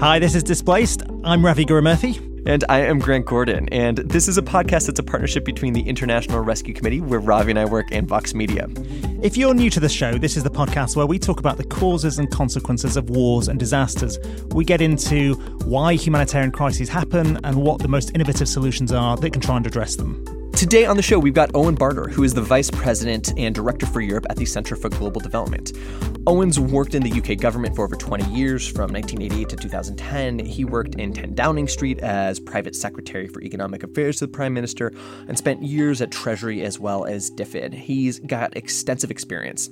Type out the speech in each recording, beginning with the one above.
Hi, this is Displaced. I'm Ravi Gurumurthy. And I am Grant Gordon. And this is a podcast that's a partnership between the International Rescue Committee, where Ravi and I work, and Vox Media. If you're new to the show, this is the podcast where we talk about the causes and consequences of wars and disasters. We get into why humanitarian crises happen and what the most innovative solutions are that can try and address them. Today on the show, we've got Owen Barder, who is the Vice President and Director for Europe at the Centre for Global Development. Owen's worked in the UK government for over 20 years, from 1988 to 2010. He worked in 10 Downing Street as Private Secretary for Economic Affairs to the Prime Minister and spent years at Treasury as well as DFID. He's got extensive experience.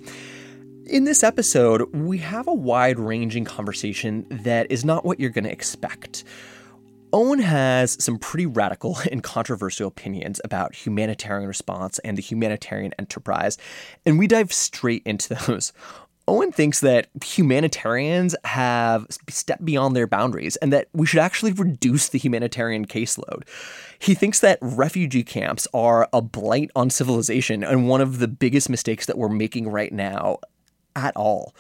In this episode, we have a wide ranging conversation that is not what you're going to expect. Owen has some pretty radical and controversial opinions about humanitarian response and the humanitarian enterprise, and we dive straight into those. Owen thinks that humanitarians have stepped beyond their boundaries and that we should actually reduce the humanitarian caseload. He thinks that refugee camps are a blight on civilization and one of the biggest mistakes that we're making right now at all.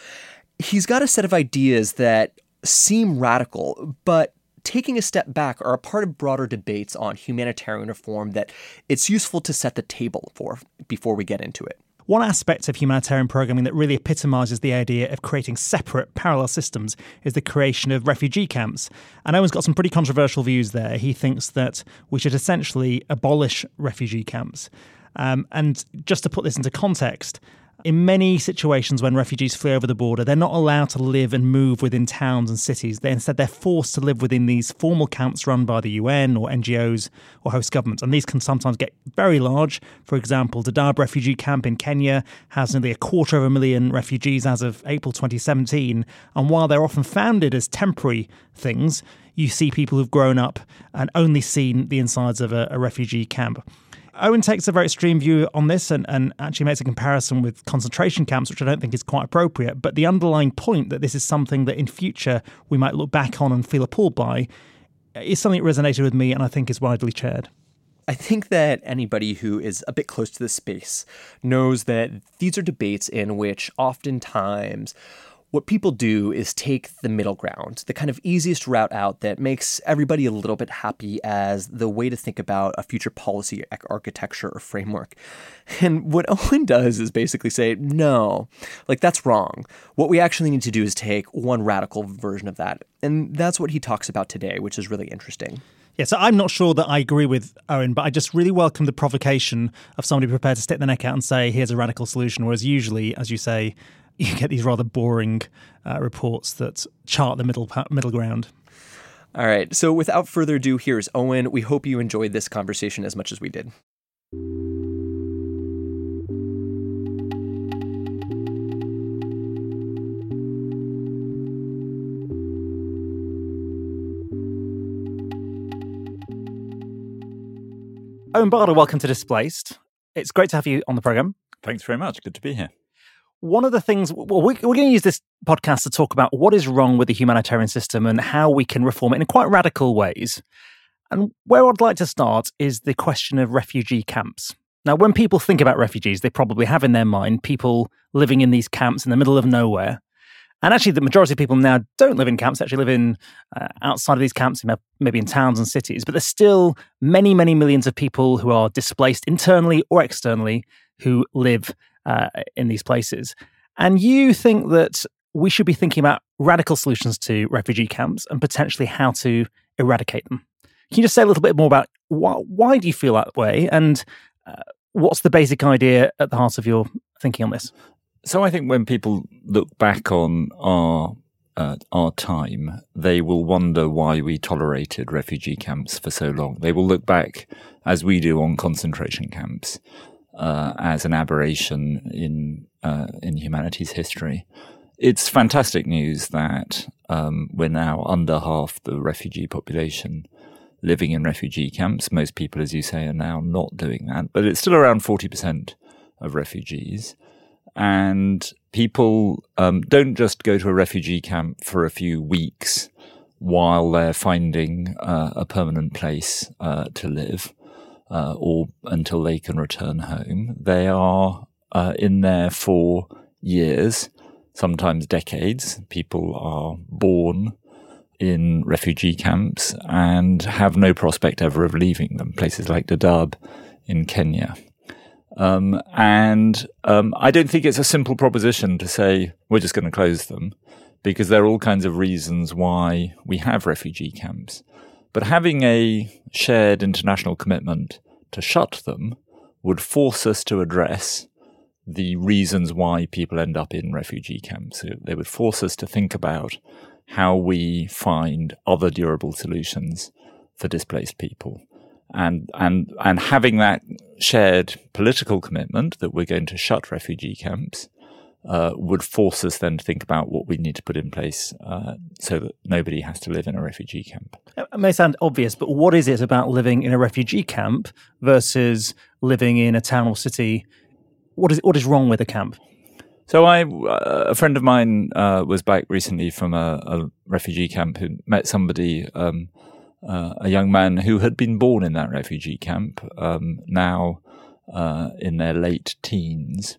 He's got a set of ideas that seem radical, but taking a step back are a part of broader debates on humanitarian reform that it's useful to set the table for before we get into it. One aspect of humanitarian programming that really epitomizes the idea of creating separate parallel systems is the creation of refugee camps. And Owen's got some pretty controversial views there. He thinks that we should essentially abolish refugee camps. Um, and just to put this into context, in many situations when refugees flee over the border, they're not allowed to live and move within towns and cities. They instead they're forced to live within these formal camps run by the UN or NGOs or host governments, and these can sometimes get very large. For example, the Dadaab refugee camp in Kenya has nearly a quarter of a million refugees as of April 2017, and while they're often founded as temporary things, you see people who've grown up and only seen the insides of a, a refugee camp. Owen takes a very extreme view on this and, and actually makes a comparison with concentration camps, which I don't think is quite appropriate. But the underlying point that this is something that in future we might look back on and feel appalled by is something that resonated with me and I think is widely shared. I think that anybody who is a bit close to the space knows that these are debates in which oftentimes what people do is take the middle ground, the kind of easiest route out that makes everybody a little bit happy as the way to think about a future policy architecture or framework. And what Owen does is basically say, no, like that's wrong. What we actually need to do is take one radical version of that. And that's what he talks about today, which is really interesting. Yeah, so I'm not sure that I agree with Owen, but I just really welcome the provocation of somebody prepared to stick their neck out and say, here's a radical solution. Whereas usually, as you say, you get these rather boring uh, reports that chart the middle middle ground. All right. So without further ado, here's Owen. We hope you enjoyed this conversation as much as we did. Owen Barder, welcome to Displaced. It's great to have you on the program. Thanks very much. Good to be here one of the things well, we're, going to use this podcast to talk about what is wrong with the humanitarian system and how we can reform it in quite radical ways. And where I'd like to start is the question of refugee camps. Now, when people think about refugees, they probably have in their mind people living in these camps in the middle of nowhere. And actually, the majority of people now don't live in camps, actually live in uh, outside of these camps, maybe in towns and cities. But there's still many, many millions of people who are displaced internally or externally who live uh, in these places. And you think that we should be thinking about radical solutions to refugee camps and potentially how to eradicate them. Can you just say a little bit more about why, why do you feel that way and uh, what's the basic idea at the heart of your thinking on this? So I think when people look back on our uh, our time, they will wonder why we tolerated refugee camps for so long. They will look back, as we do, on concentration camps uh, as an aberration in uh, in humanity's history. It's fantastic news that um, we're now under half the refugee population living in refugee camps. Most people, as you say, are now not doing that, but it's still around forty percent of refugees. And people um, don't just go to a refugee camp for a few weeks while they're finding uh, a permanent place uh, to live uh, or until they can return home. They are uh, in there for years sometimes decades. People are born in refugee camps and have no prospect ever of leaving them. Places like Dadaab in Kenya. Um, and um, I don't think it's a simple proposition to say we're just going to close them because there are all kinds of reasons why we have refugee camps. But having a shared international commitment to shut them would force us to address the reasons why people end up in refugee camps. They would force us to think about how we find other durable solutions for displaced people. And, and, and having that shared political commitment that we're going to shut refugee camps uh, would force us then to think about what we need to put in place uh, so that nobody has to live in a refugee camp. It may sound obvious, but what is it about living in a refugee camp versus living in a town or city? What is what is wrong with a camp? So I, uh, a friend of mine uh, was back recently from a, a, refugee camp who met somebody, um, uh, a young man who had been born in that refugee camp, um, now uh, in their late teens,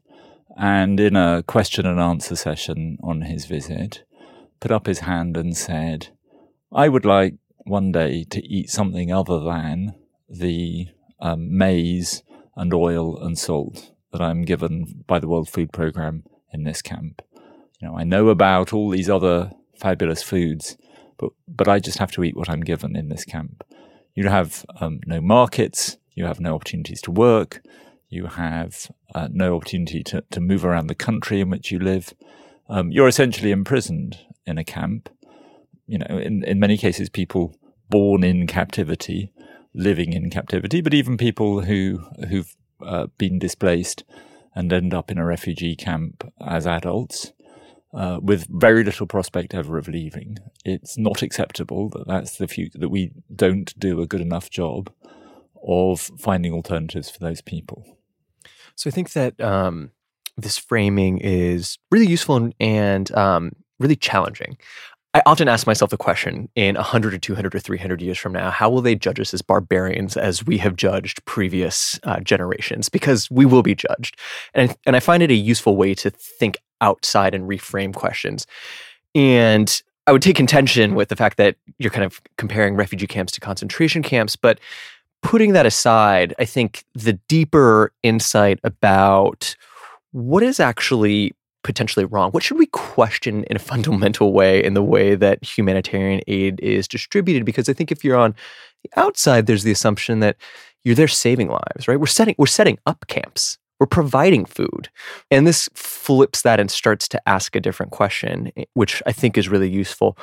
and in a question and answer session on his visit, put up his hand and said, "I would like one day to eat something other than the um, maize and oil and salt." That I'm given by the World Food Programme in this camp. You know, I know about all these other fabulous foods, but but I just have to eat what I'm given in this camp. You have um, no markets, you have no opportunities to work, you have uh, no opportunity to, to move around the country in which you live. Um, you're essentially imprisoned in a camp. You know, in, in many cases, people born in captivity, living in captivity, but even people who who've uh, been displaced and end up in a refugee camp as adults uh, with very little prospect ever of leaving. It's not acceptable that that's the future, that we don't do a good enough job of finding alternatives for those people. So I think that um, this framing is really useful and um, really challenging. I often ask myself the question in 100 or 200 or 300 years from now, how will they judge us as barbarians as we have judged previous uh, generations? Because we will be judged. And, and I find it a useful way to think outside and reframe questions. And I would take contention with the fact that you're kind of comparing refugee camps to concentration camps. But putting that aside, I think the deeper insight about what is actually potentially wrong? What should we question in a fundamental way in the way that humanitarian aid is distributed? Because I think if you're on the outside, there's the assumption that you're there saving lives, right? We're setting we're setting up camps. We're providing food. And this flips that and starts to ask a different question, eh, which I think is really useful.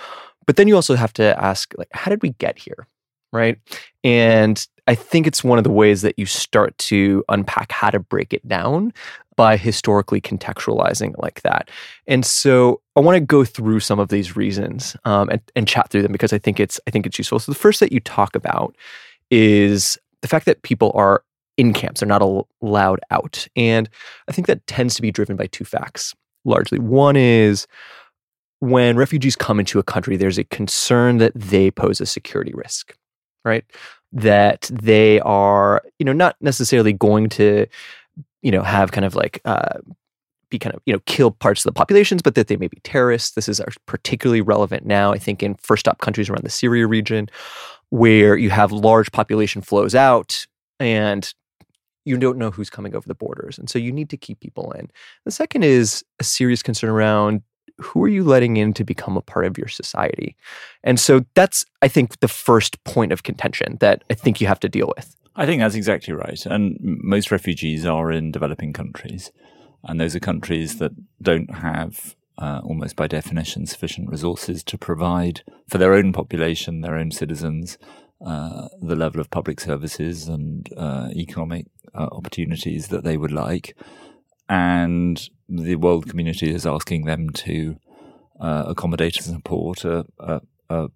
But then you also have to ask, like, how did we get here? Right. And I think it's one of the ways that you start to unpack how to break it down by historically contextualizing it like that. And so I want to go through some of these reasons um, and, and chat through them because I think it's I think it's useful. So the first that you talk about is the fact that people are in camps; they're not allowed out, and I think that tends to be driven by two facts largely. One is when refugees come into a country, there's a concern that they pose a security risk, right? That they are, you know, not necessarily going to you know, have kind of like uh, be kind of you know kill parts of the populations, but that they may be terrorists. This is particularly relevant now, I think, in first stop countries around the Syria region, where you have large population flows out and you don't know who's coming over the borders, and so you need to keep people in. The second is a serious concern around who are you letting in to become a part of your society? And so that's, I think, the first point of contention that I think you have to deal with. I think that's exactly right. And most refugees are in developing countries. And those are countries that don't have, uh, almost by definition, sufficient resources to provide for their own population, their own citizens, uh, the level of public services and uh, economic uh, opportunities that they would like. And the world community is asking them to uh, accommodate and support a, a, a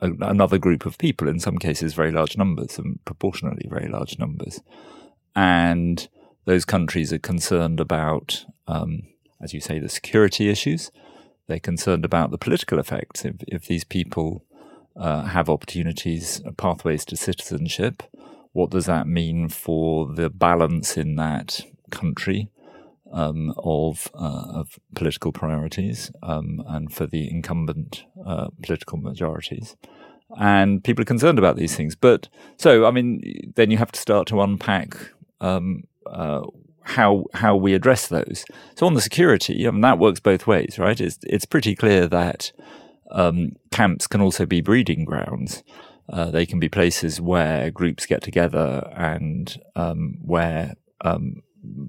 another group of people, in some cases very large numbers and proportionally very large numbers. And those countries are concerned about, um, as you say, the security issues. They're concerned about the political effects. If, if these people uh, have opportunities, pathways to citizenship, what does that mean for the balance in that country? Um, of uh, of political priorities um, and for the incumbent uh, political majorities. And people are concerned about these things. But so, I mean, then you have to start to unpack um, uh, how how we address those. So on the security, I mean, that works both ways, right? It's it's pretty clear that um, camps can also be breeding grounds. Uh, they can be places where groups get together and um, where um,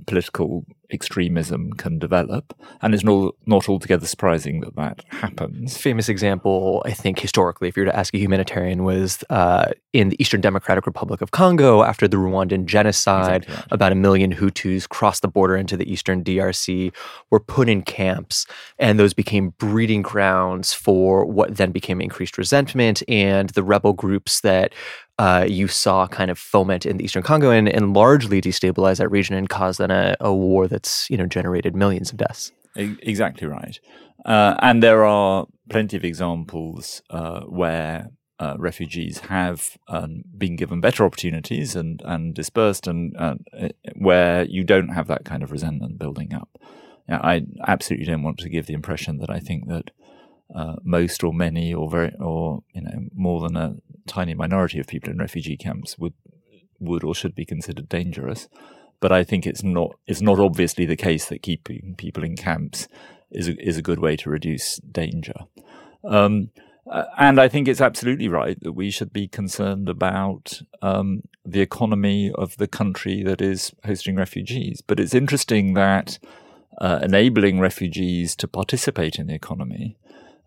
political extremism can develop, and it's not, not altogether surprising that that happens. Famous example, I think, historically, if you were to ask a humanitarian, was uh, in the Eastern Democratic Republic of Congo after the Rwandan genocide. Exactly right. About a million Hutus crossed the border into the Eastern DRC, were put in camps, and those became breeding grounds for what then became increased resentment and the rebel groups that uh, you saw kind of foment in the Eastern Congo and, and largely destabilize that region and cause then a, a war that's you know generated millions of deaths. Exactly right, uh, and there are plenty of examples uh, where uh, refugees have um, been given better opportunities and and dispersed, and uh, where you don't have that kind of resentment building up. I absolutely don't want to give the impression that I think that uh, most or many or very or you know more than a tiny minority of people in refugee camps would would or should be considered dangerous. But I think it's not it's not obviously the case that keeping people in camps is a, is a good way to reduce danger. Um, uh, and I think it's absolutely right that we should be concerned about um, the economy of the country that is hosting refugees. But it's interesting that uh, enabling refugees to participate in the economy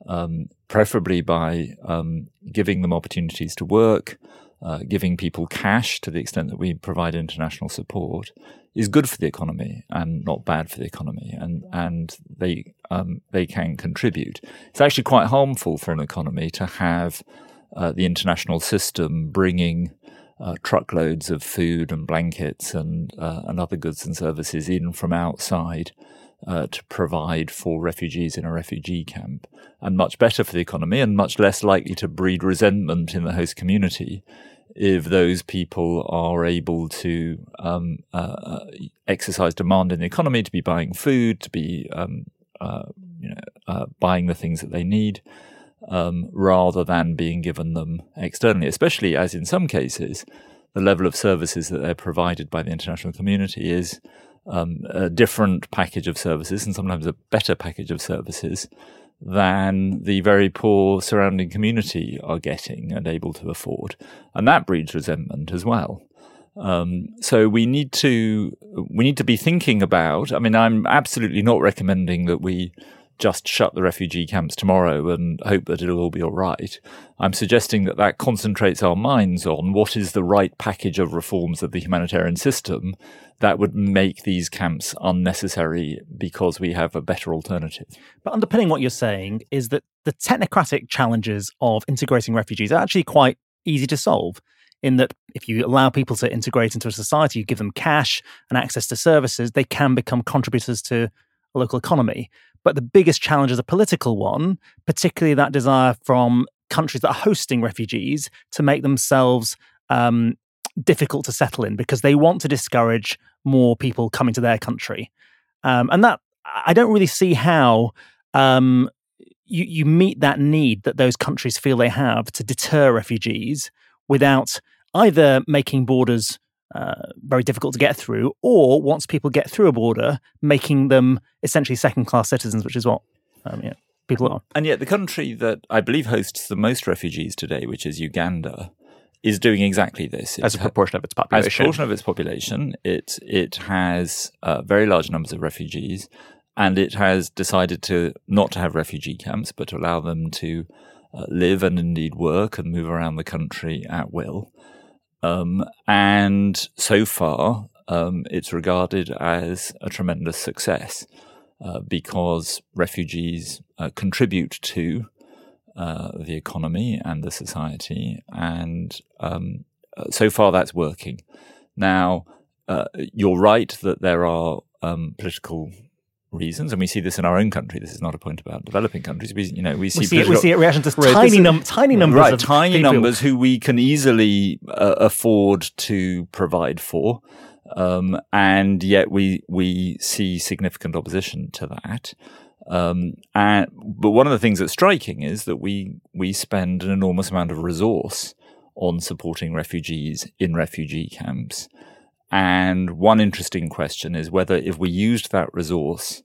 um, preferably by um, giving them opportunities to work, uh, giving people cash to the extent that we provide international support, is good for the economy and not bad for the economy, and and they um, they can contribute. It's actually quite harmful for an economy to have uh, the international system bringing. Uh, truckloads of food and blankets and uh, and other goods and services in from outside uh, to provide for refugees in a refugee camp, and much better for the economy and much less likely to breed resentment in the host community if those people are able to um, uh, uh exercise demand in the economy, to be buying food, to be um, uh, you know, uh, buying the things that they need. Um, rather than being given them externally, especially as in some cases, the level of services that they're provided by the international community is um, a different package of services and sometimes a better package of services than the very poor surrounding community are getting and able to afford. And that breeds resentment as well. Um, so we need to we need to be thinking about. I mean, I'm absolutely not recommending that we just shut the refugee camps tomorrow and hope that it'll all be all right. I'm suggesting that that concentrates our minds on what is the right package of reforms of the humanitarian system that would make these camps unnecessary because we have a better alternative. But underpinning what you're saying is that the technocratic challenges of integrating refugees are actually quite easy to solve. In that, if you allow people to integrate into a society, you give them cash and access to services, they can become contributors to a local economy. But the biggest challenge is a political one, particularly that desire from countries that are hosting refugees to make themselves um, difficult to settle in because they want to discourage more people coming to their country. Um, and that I don't really see how um, you, you meet that need that those countries feel they have to deter refugees without either making borders uh, very difficult to get through, or once people get through a border, making them essentially second class citizens, which is what um, yeah, people are. And yet, the country that I believe hosts the most refugees today, which is Uganda, is doing exactly this. It's as a proportion of its population. As a proportion of its population, it it has uh, very large numbers of refugees, and it has decided to not to have refugee camps, but to allow them to uh, live and indeed work and move around the country at will. Um, and so far, um, it's regarded as a tremendous success uh, because refugees uh, contribute to uh, the economy and the society, and um, so far that's working. Now, uh, you're right that there are um, political reasons, and we see this in our own country. This is not a point about developing countries. We, you know, we see we see, it, we see it reaction to tiny, num- tiny numbers, right? tiny people. numbers who we can easily uh, afford to provide for. Um, and yet we we see significant opposition to that. Um, and but one of the things that's striking is that we we spend an enormous amount of resource on supporting refugees in refugee camps. And one interesting question is whether if we used that resource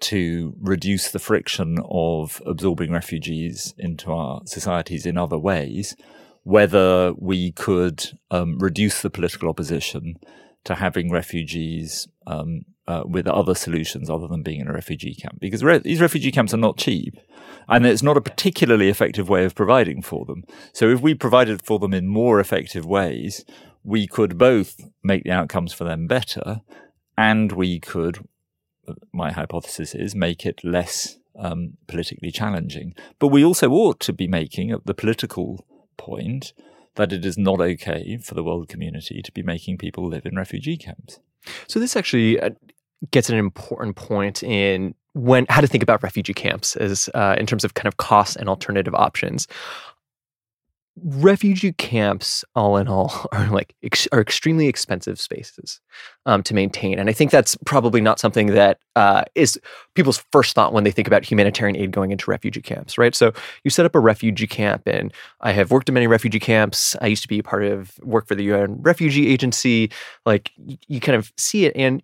to reduce the friction of absorbing refugees into our societies in other ways, whether we could um, reduce the political opposition to having refugees um, uh, with other solutions other than being in a refugee camp. Because re- these refugee camps are not cheap, and it's not a particularly effective way of providing for them. So if we provided for them in more effective ways, we could both make the outcomes for them better, and we could, my hypothesis is, make it less um, politically challenging. But we also ought to be making the political point that it is not okay for the world community to be making people live in refugee camps. So this actually uh, gets an important point in when how to think about refugee camps as uh, in terms of kind of costs and alternative options refugee camps all in all are like ex- are extremely expensive spaces um, to maintain and i think that's probably not something that uh, is people's first thought when they think about humanitarian aid going into refugee camps right? So you set up a refugee camp and i have worked in many refugee camps. I used to be part of work for the un refugee agency. Like you kind of see it and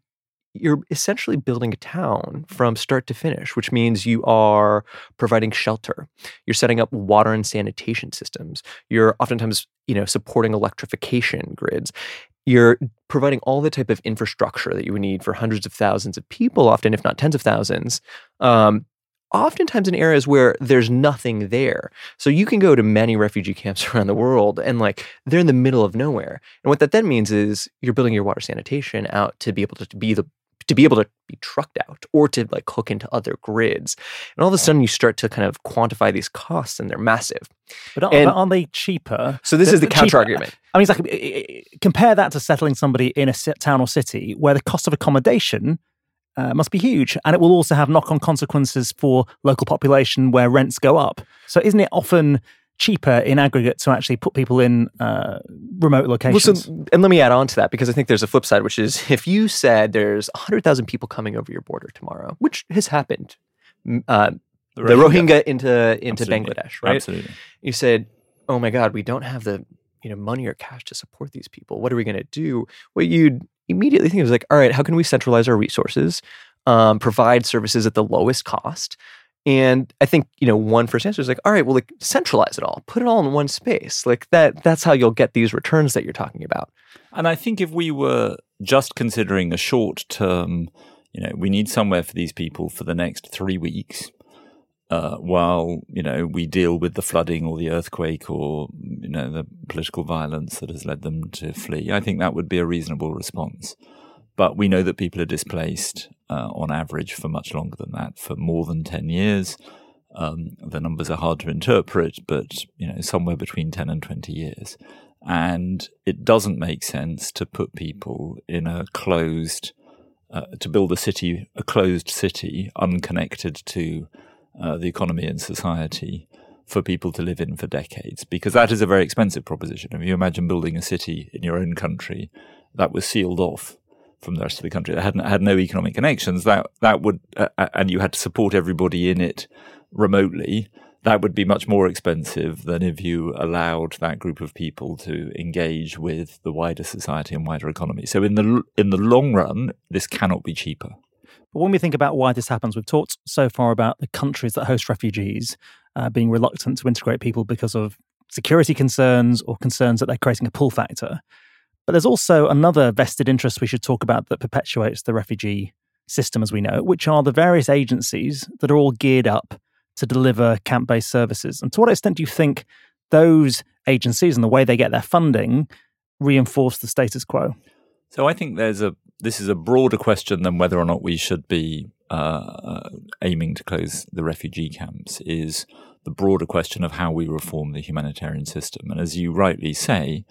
you're essentially building a town from start to finish, which means you are providing shelter. You're setting up water and sanitation systems. You're oftentimes, you know, supporting electrification grids. You're providing all the type of infrastructure that you would need for hundreds of thousands of people, often, if not tens of thousands. Um, oftentimes in areas where there's nothing there. So you can go to many refugee camps around the world and like they're in the middle of nowhere. And what that then means is you're building your water sanitation out to be able to be the to be able to be trucked out or to like hook into other grids. And all of a sudden you start to kind of quantify these costs and they're massive. But aren't, and, aren't they cheaper? So this is the counter argument. I mean, it's like compare that to settling somebody in a town or city where the cost of accommodation uh, must be huge. And it will also have knock on consequences for local population where rents go up. So isn't it often cheaper in aggregate to actually put people in uh, remote locations. Well, so, and let me add on to that because I think there's a flip side, which is if you said there's 100,000 people coming over your border tomorrow, which has happened, uh, the, Rohingya. the, Rohingya, into into Absolutely. Bangladesh, right? Absolutely. You said, "Oh my God, we don't have the you know money or cash to support these people. What are we going to do?" What you'd immediately think is like, "All right, how can we centralize our resources, um, provide services at the lowest cost?" And I think, you know, one first answer is like, all right, well, like centralize it all, put it all in one space. Like that, that's how you'll get these returns that you're talking about. And I think if we were just considering a short term, you know, we need somewhere for these people for the next three weeks, uh, while, you know, we deal with the flooding or the earthquake or, you know, the political violence that has led them to flee, I think that would be a reasonable response. But we know that people are displaced uh, on average for much longer than that, for more than 10 years. Um, the numbers are hard to interpret, but you know somewhere between 10 and 20 years. And it doesn't make sense to put people in a closed, uh, to build a city, a closed city, unconnected to uh, the economy and society for people to live in for decades, because that is a very expensive proposition. If you imagine building a city in your own country that was sealed off from the rest of the country that had had no economic connections, that that would uh, uh, and you had to support everybody in it remotely. That would be much more expensive than if you allowed that group of people to engage with the wider society and wider economy. So in the in the long run, this cannot be cheaper. But when we think about why this happens, we've talked so far about the countries that host refugees uh, being reluctant to integrate people because of security concerns or concerns that they're creating a pull factor. But there's also another vested interest we should talk about that perpetuates the refugee system as we know, which are the various agencies that are all geared up to deliver camp based services. And to what extent do you think those agencies and the way they get their funding reinforce the status quo? So I think there's a this is a broader question than whether or not we should be uh, uh, aiming to close the refugee camps. Is the broader question of how we reform the humanitarian system, and as you rightly say,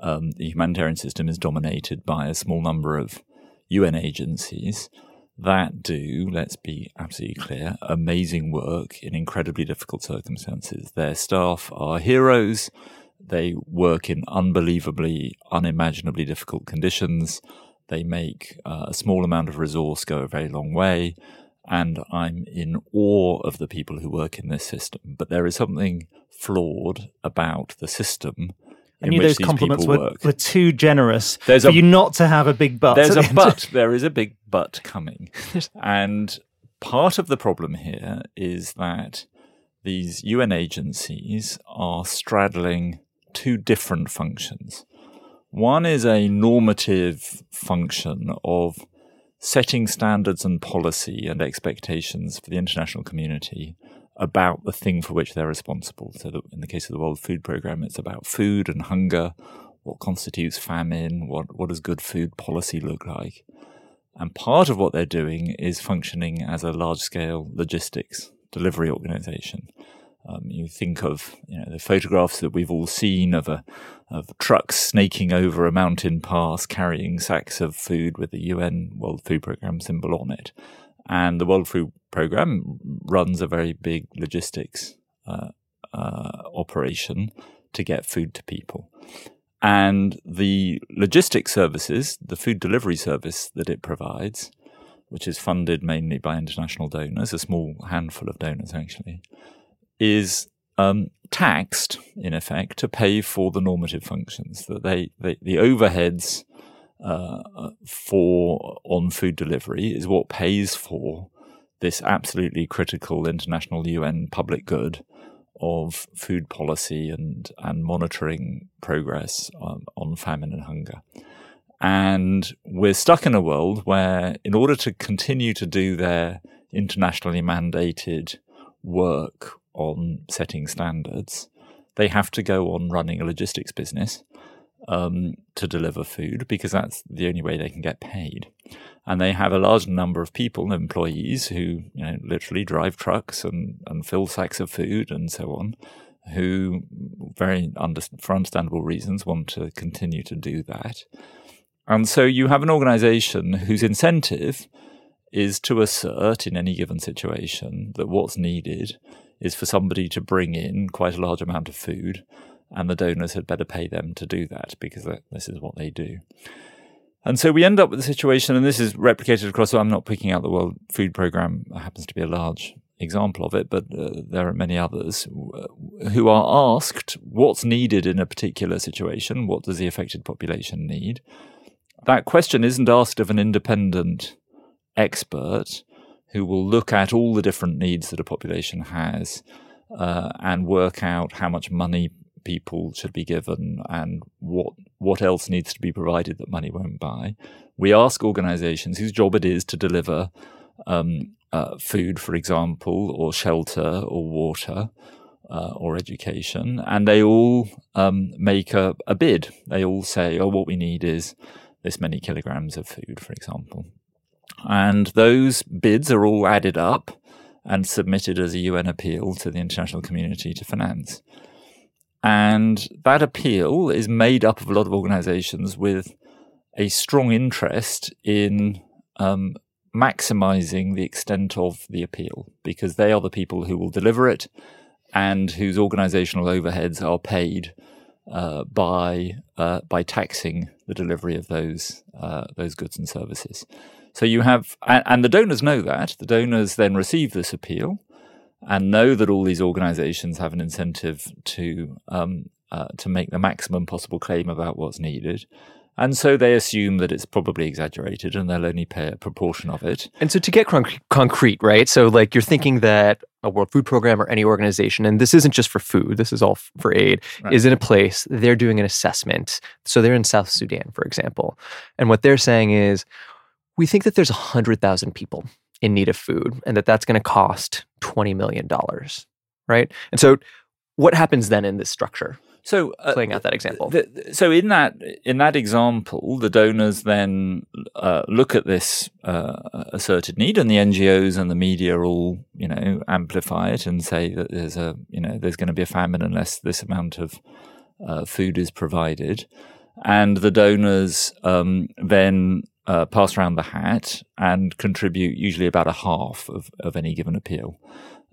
um, the humanitarian system is dominated by a small number of UN agencies that do, let's be absolutely clear, amazing work in incredibly difficult circumstances. Their staff are heroes. They work in unbelievably, unimaginably difficult conditions. they make uh, a small amount of resource go a very long way. And I'm in awe of the people who work in this system. But there is something flawed about the system. I knew those compliments were, were, too generous There's for a, you not to have a big but. There's a but. There is a big but coming. and part of the problem here is that these UN agencies are straddling two different functions. One is a normative function of setting standards and policy and expectations for the international community about the thing for which they're responsible. So, in the case of the World Food Programme, it's about food and hunger, what constitutes famine, what, what does good food policy look like. And part of what they're doing is functioning as a large scale logistics delivery organization. Um, you think of you know the photographs that we've all seen of a of trucks snaking over a mountain pass carrying sacks of food with the UN World Food Programme symbol on it, and the World Food Programme runs a very big logistics uh, uh, operation to get food to people. And the logistics services, the food delivery service that it provides, which is funded mainly by international donors, a small handful of donors actually, is um, taxed in effect to pay for the normative functions that they, they the overheads uh, for on food delivery is what pays for this absolutely critical international UN public good of food policy and and monitoring progress on, on famine and hunger. And we're stuck in a world where, in order to continue to do their internationally mandated work on setting standards, they have to go on running a logistics business um, to deliver food because that's the only way they can get paid. And they have a large number of people, employees, who you know literally drive trucks and, and fill sacks of food and so on, who very under, for understandable reasons want to continue to do that. And so you have an organization whose incentive is to assert in any given situation that what's needed is for somebody to bring in quite a large amount of food, and the donors had better pay them to do that because this is what they do. And so we end up with a situation, and this is replicated across. I'm not picking out the World Food Programme; happens to be a large example of it, but uh, there are many others who are asked what's needed in a particular situation. What does the affected population need? that question isn't asked of an independent expert who will look at all the different needs that a population has uh, and work out how much money people should be given and what what else needs to be provided that money won't buy. We ask organisations whose job it is to deliver um, uh, food, for example, or shelter, or water, uh, or education, and they all um, make a, a bid. They all say, "Oh, what we need is." this many kilograms of food, for example. And those bids are all added up and submitted as a UN appeal to the international community to finance. And that appeal is made up of a lot of organizations with a strong interest in um, maximizing the extent of the appeal because they are the people who will deliver it and whose organizational overheads are paid uh, by uh, by taxing the delivery of those uh, those goods and services. So you have, and, and, the donors know that. The donors then receive this appeal and know that all these organisations have an incentive to um, uh, to make the maximum possible claim about what's needed. And so they assume that it's probably exaggerated and they'll only pay a proportion of it. And so to get concrete, right? So, like, you're thinking that a World Food Program or any organization, and this isn't just for food, this is all for aid, right. is in a place, they're doing an assessment. So, they're in South Sudan, for example. And what they're saying is, we think that there's 100,000 people in need of food and that that's going to cost $20 million, right? And so, what happens then in this structure? So uh, playing out that example. The, so in that in that example, the donors then uh, look at this uh, asserted need, and the NGOs and the media all you know amplify it and say that there's a you know there's going to be a famine unless this amount of uh, food is provided, and the donors um, then uh, pass around the hat and contribute usually about a half of, of any given appeal.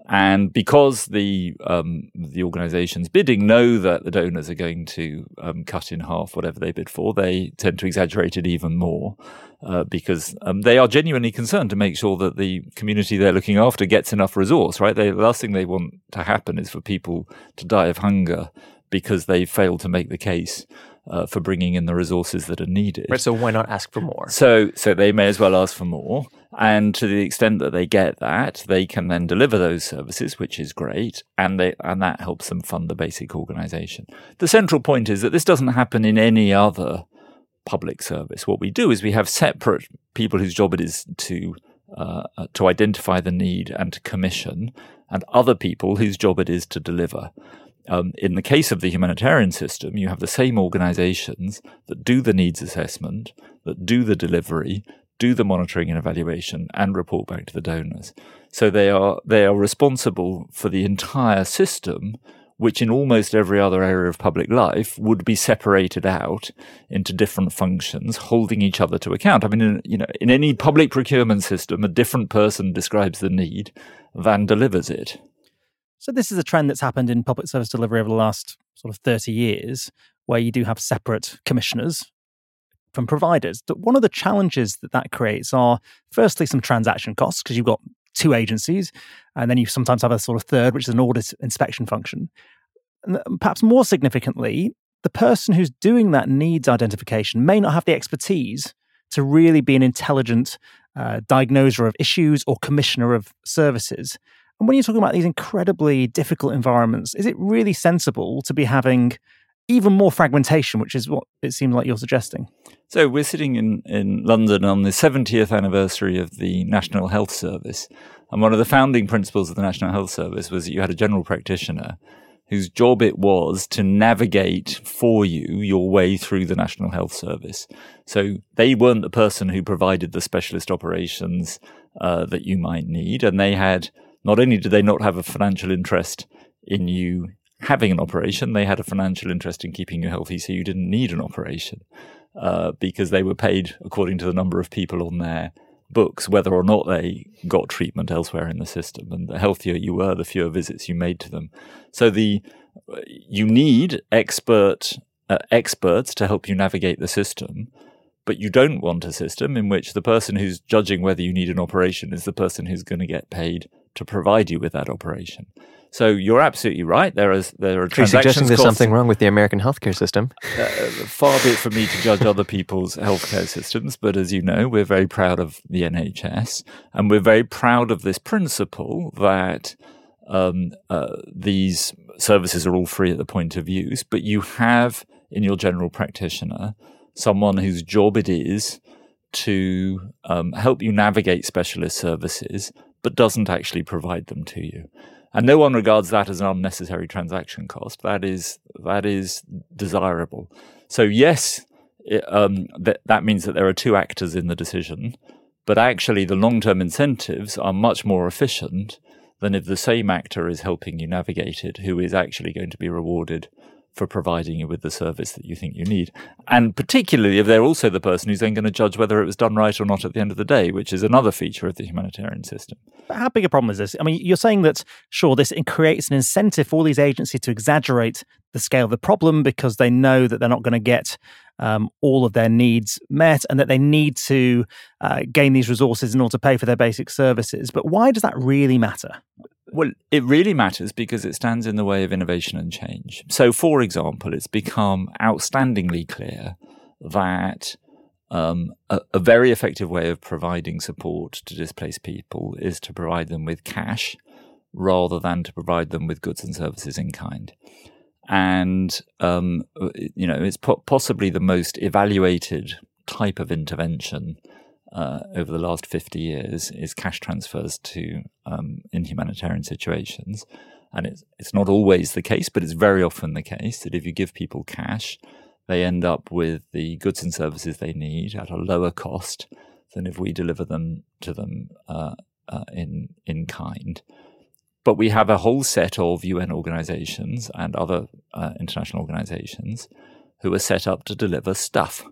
And because the um, the organisations bidding know that the donors are going to um, cut in half whatever they bid for, they tend to exaggerate it even more uh, because um, they are genuinely concerned to make sure that the community they're looking after gets enough resource. Right, they, the last thing they want to happen is for people to die of hunger because they failed to make the case uh, for bringing in the resources that are needed. Right, so why not ask for more? So, so they may as well ask for more. And to the extent that they get that, they can then deliver those services, which is great, and they and that helps them fund the basic organisation. The central point is that this doesn't happen in any other public service. What we do is we have separate people whose job it is to uh, uh to identify the need and to commission, and other people whose job it is to deliver. Um, in the case of the humanitarian system, you have the same organizations that do the needs assessment, that do the delivery, do the monitoring and evaluation, and report back to the donors. So they are they are responsible for the entire system, which in almost every other area of public life would be separated out into different functions, holding each other to account. I mean, in, you know, in any public procurement system, a different person describes the need than delivers it. So this is a trend that's happened in public service delivery over the last sort of 30 years, where you do have separate commissioners from providers. But one of the challenges that that creates are firstly some transaction costs because you've got two agencies, and then you sometimes have a sort of third, which is an audit inspection function. And perhaps more significantly, the person who's doing that needs identification may not have the expertise to really be an intelligent uh, diagnoser of issues or commissioner of services. And when you're talking about these incredibly difficult environments, is it really sensible to be having even more fragmentation, which is what it seems like you're suggesting? So we're sitting in, in London on the 70th anniversary of the National Health Service. And one of the founding principles of the National Health Service was that you had a general practitioner whose job it was to navigate for you your way through the National Health Service. So they weren't the person who provided the specialist operations uh, that you might need, and they had not only did they not have a financial interest in you having an operation, they had a financial interest in keeping you healthy, so you didn't need an operation uh, because they were paid according to the number of people on their books, whether or not they got treatment elsewhere in the system. And the healthier you were, the fewer visits you made to them. So the you need expert uh, experts to help you navigate the system. But you don't want a system in which the person who's judging whether you need an operation is the person who's going to get paid to provide you with that operation. So you're absolutely right. There is there are transactions. Are suggesting there's costs. something wrong with the American healthcare system? Uh, far be it from me to judge other people's healthcare systems, but as you know, we're very proud of the NHS, and we're very proud of this principle that um, uh, these services are all free at the point of use, but you have in your general practitioner someone whose job it is to um, help you navigate specialist services but doesn't actually provide them to you. And no one regards that as an unnecessary transaction cost. That is that is desirable. So yes, it, um, that that means that there are two actors in the decision, but actually the long-term incentives are much more efficient than if the same actor is helping you navigate it, who is actually going to be rewarded for providing you with the service that you think you need. And particularly if they're also the person who's then going to judge whether it was done right or not at the end of the day, which is another feature of the humanitarian system. How big a problem is this? I mean, you're saying that, sure, this creates an incentive for all these agencies to exaggerate the scale of the problem because they know that they're not going to get um, all of their needs met and that they need to uh, gain these resources in order to pay for their basic services. But why does that really matter? Well, it really matters because it stands in the way of innovation and change. So, for example, it's become outstandingly clear that um, a, a, very effective way of providing support to displaced people is to provide them with cash rather than to provide them with goods and services in kind. And, um, you know, it's po- possibly the most evaluated type of intervention uh, over the last 50 years is cash transfers to um, in humanitarian situations. And it's, it's not always the case, but it's very often the case that if you give people cash, they end up with the goods and services they need at a lower cost than if we deliver them to them uh, uh, in in kind. But we have a whole set of UN organizations and other uh, international organizations who are set up to deliver stuff.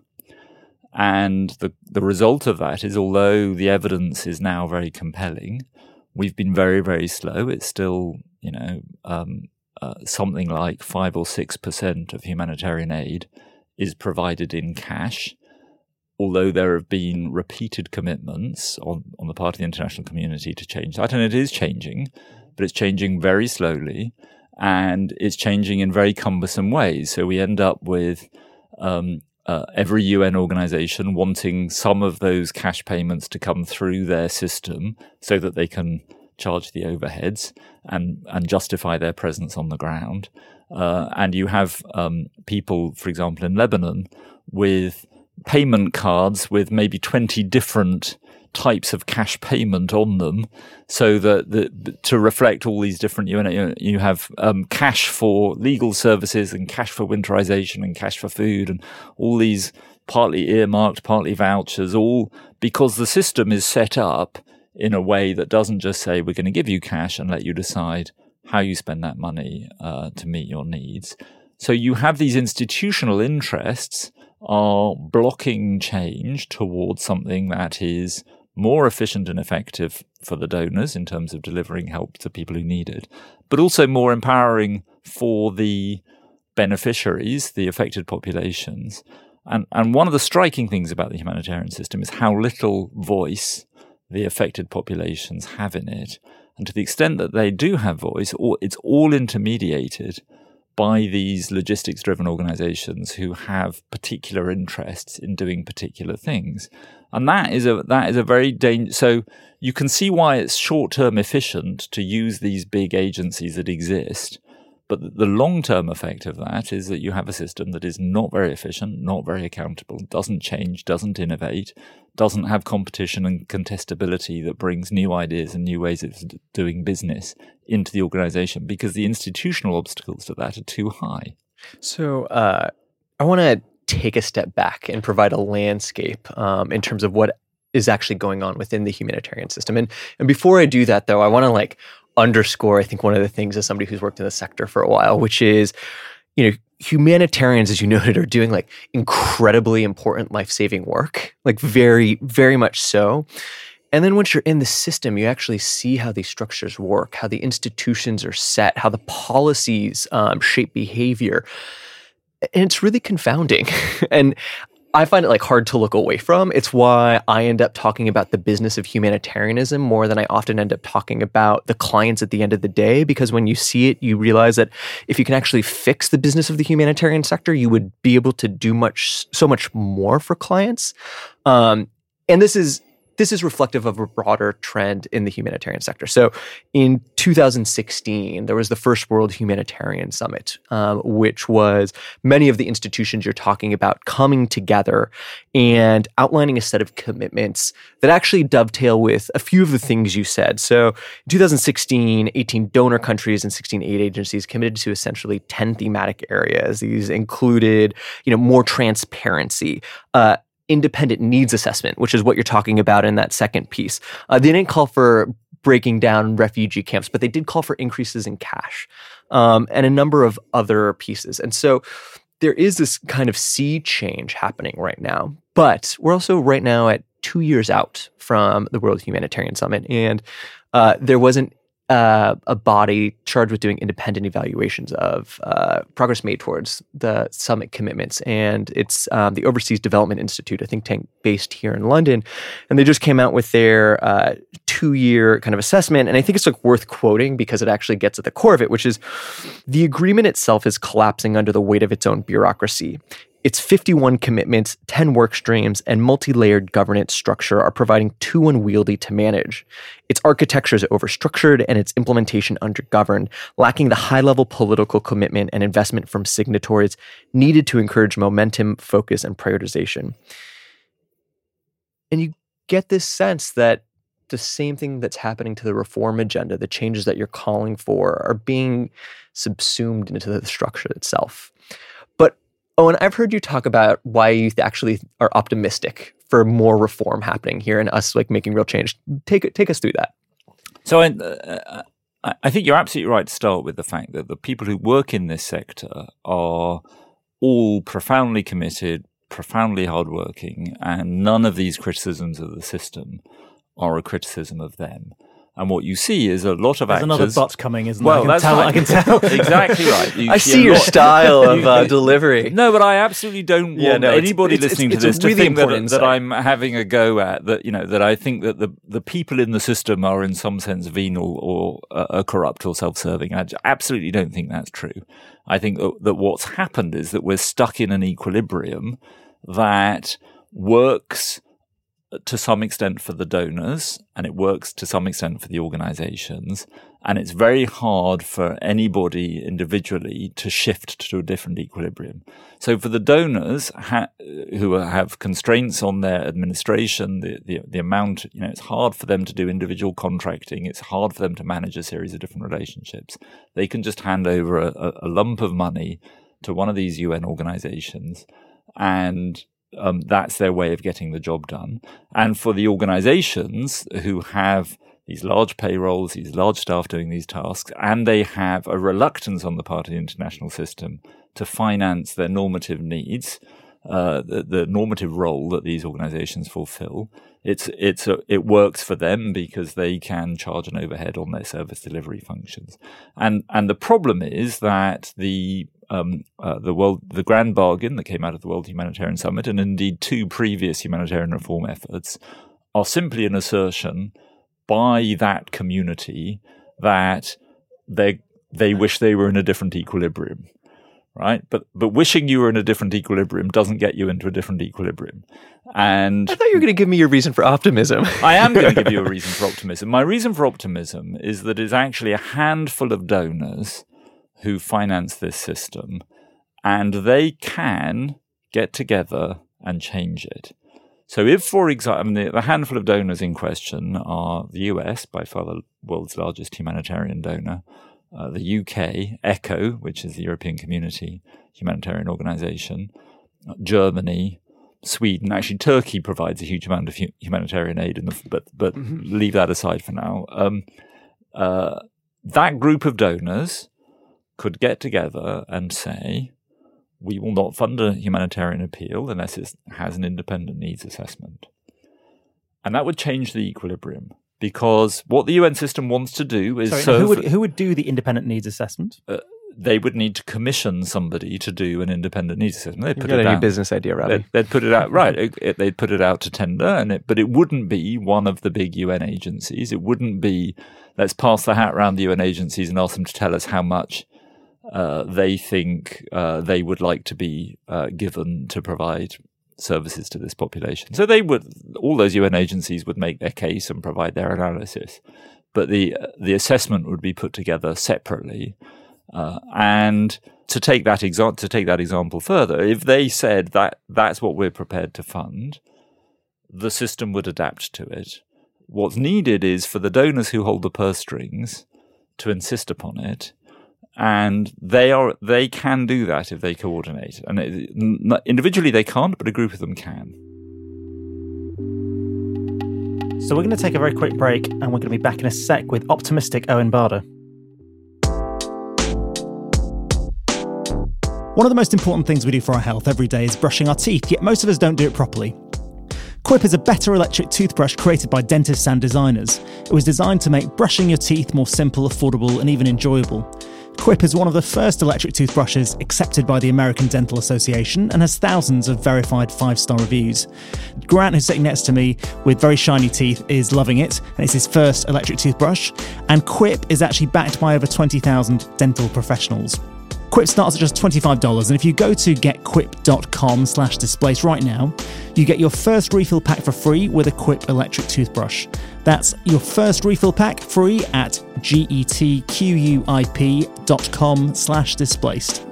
And the, the result of that is, although the evidence is now very compelling, we've been very, very slow. It's still, you know, um, uh, something like five or six percent of humanitarian aid is provided in cash. Although there have been repeated commitments on, on the part of the international community to change that, and it is changing, but it's changing very slowly and it's changing in very cumbersome ways. So we end up with um, uh, every UN organization wanting some of those cash payments to come through their system so that they can charge the overheads and and justify their presence on the ground. Uh, and you have um, people, for example, in Lebanon, with payment cards with maybe twenty different types of cash payment on them, so that the, to reflect all these different. You, you have um, cash for legal services and cash for winterization and cash for food and all these partly earmarked, partly vouchers, all because the system is set up in a way that doesn't just say we're going to give you cash and let you decide how you spend that money uh, to meet your needs. So you have these institutional interests are blocking change towards something that is more efficient and effective for the donors in terms of delivering help to people who need it, but also more empowering for the beneficiaries, the affected populations. And, and one of the striking things about the humanitarian system is how little voice the affected populations have in it. And to the extent that they do have voice, it's all intermediated by these logistics driven organizations who have particular interests in doing particular things. And that is a that is a very dangerous so you can see why it's short term efficient to use these big agencies that exist but the long term effect of that is that you have a system that is not very efficient, not very accountable, doesn't change, doesn't innovate, doesn't have competition and contestability that brings new ideas and new ways of doing business into the organization because the institutional obstacles to that are too high. So, uh, I want to take a step back and provide a landscape um, in terms of what is actually going on within the humanitarian system. And and before I do that though, I want to like underscore, I think, one of the things as somebody who's worked in the sector for a while, which is, you know, humanitarians, as you noted, are doing like incredibly important life saving work, like very, very much so. And then once you're in the system, you actually see how these structures work, how the institutions are set, how the policies um, shape behavior. And it's really confounding. and I find it like hard to look away from. It's why I end up talking about the business of humanitarianism more than I often end up talking about the clients at the end of the day. Because when you see it, you realize that if you can actually fix the business of the humanitarian sector, you would be able to do much, so much more for clients. Um, and this is this is reflective of a broader trend in the humanitarian sector. So, in 2016, there was the First World Humanitarian Summit, um, which was many of the institutions you're talking about coming together and outlining a set of commitments that actually dovetail with a few of the things you said. So, in 2016, 18 donor countries and 16 aid agencies committed to essentially 10 thematic areas. These included, you know, more transparency, uh, independent needs assessment, which is what you're talking about in that second piece. Uh, they didn't call for breaking down refugee camps, but they did call for increases in cash um, and a number of other pieces. And so there is this kind of sea change happening right now. But we're also right now at two years out from the World Humanitarian Summit. And uh, there wasn't uh, a body charged with doing independent evaluations of uh, progress made towards the summit commitments. And it's um, the Overseas Development Institute, a think tank based here in London. And they just came out with their uh, two year kind of assessment. And I think it's like worth quoting because it actually gets at the core of it, which is the agreement itself is collapsing under the weight of its own bureaucracy. Its 51 commitments, 10 work streams, and multi layered governance structure are providing too unwieldy to manage. Its architecture is overstructured and its implementation undergoverned, lacking the high level political commitment and investment from signatories needed to encourage momentum, focus, and prioritization. And you get this sense that the same thing that's happening to the reform agenda, the changes that you're calling for, are being subsumed into the structure itself. But, and I've heard you talk about why you actually are optimistic for more reform happening here and us like making real change. Take take us through that. So I, uh, I think you're absolutely right to start with the fact that the people who work in this sector are all profoundly committed, profoundly hardworking, and none of these criticisms of the system are a criticism of them. And what you see is a lot of There's actors. another butt coming, isn't well, there? I that's can tell. right. I can tell. exactly right. You I see a your lot- style of uh, delivery. No, but I absolutely don't want Yeah, no, anybody it's- listening it's- to this a to think that, that. I'm having a go at that. You know that I think that the the people in the system are in some sense venal or uh, corrupt or self-serving. I absolutely don't think that's true. I think that, that what's happened is that we're stuck in an equilibrium that works to some extent for the donors and it works to some extent for the organizations. And it's very hard for anybody individually to shift to a different equilibrium. So for the donors ha- who have constraints on their administration, the, the, the amount, you know, it's hard for them to do individual contracting. It's hard for them to manage a series of different relationships. They can just hand over a, a- lump of money to one of these UN organizations and um, that's their way of getting the job done. And for the organizations who have these large payrolls, these large staff doing these tasks, and they have a reluctance on the part of the international system to finance their normative needs, uh, the, the normative role that these organizations fulfill, it's it's a, it works for them because they can charge an overhead on their service delivery functions, and and the problem is that the um, uh, the world the grand bargain that came out of the World Humanitarian Summit, and indeed two previous humanitarian reform efforts, are simply an assertion by that community that they they wish they were in a different equilibrium right but but wishing you were in a different equilibrium doesn't get you into a different equilibrium and I thought you were going to give me your reason for optimism. I am going to give you a reason for optimism. My reason for optimism is that it's actually a handful of donors who finance this system, and they can get together and change it. So, if, for example, the, the handful of donors in question are the US, by far the world's largest humanitarian donor, uh, the UK, ECHO, which is the European Community Humanitarian Organization, Germany, Sweden. Actually, Turkey provides a huge amount of hu- humanitarian aid, in the, but but leave that aside for now. Um, uh, that group of donors could get together and say, "We will not fund a humanitarian appeal unless it has an independent needs assessment," and that would change the equilibrium. Because what the UN system wants to do is Sorry, serve who would who would do the independent needs assessment? Uh, they would need to commission somebody to do an independent needs assessment. They'd You put got it a new out. business idea, Robbie. They'd, they'd put it out right. It, it- they'd put it out to tender, and it, but it wouldn't be one of the big UN agencies. It wouldn't be let's pass the hat around the UN agencies and ask them to tell us how much uh, they think uh, they would like to be uh, given to provide services to this population. So they would all those UN agencies would make their case and provide their analysis, but the the assessment would be put together separately. Uh, and to take that example, to take that example further, if they said that that's what we're prepared to fund, the system would adapt to it. What's needed is for the donors who hold the purse strings to insist upon it, and they are they can do that if they coordinate. And it, n- individually they can't, but a group of them can. So we're going to take a very quick break, and we're going to be back in a sec with optimistic Owen Barder. One of the most important things we do for our health every day is brushing our teeth, yet most of us don't do it properly. Quip is a better electric toothbrush created by dentists and designers. It was designed to make brushing your teeth more simple, affordable, and even enjoyable. Quip is one of the first electric toothbrushes accepted by the American Dental Association and has thousands of verified five star reviews. Grant, who's sitting next to me with very shiny teeth, is loving it, and it's his first electric toothbrush. And Quip is actually backed by over 20,000 dental professionals. Quip starts at just $25, and if you go to getquip.com slash displace right now, you get your first refill pack for free with a Quip electric toothbrush. That's your first refill pack free at getquip.com slash displaced.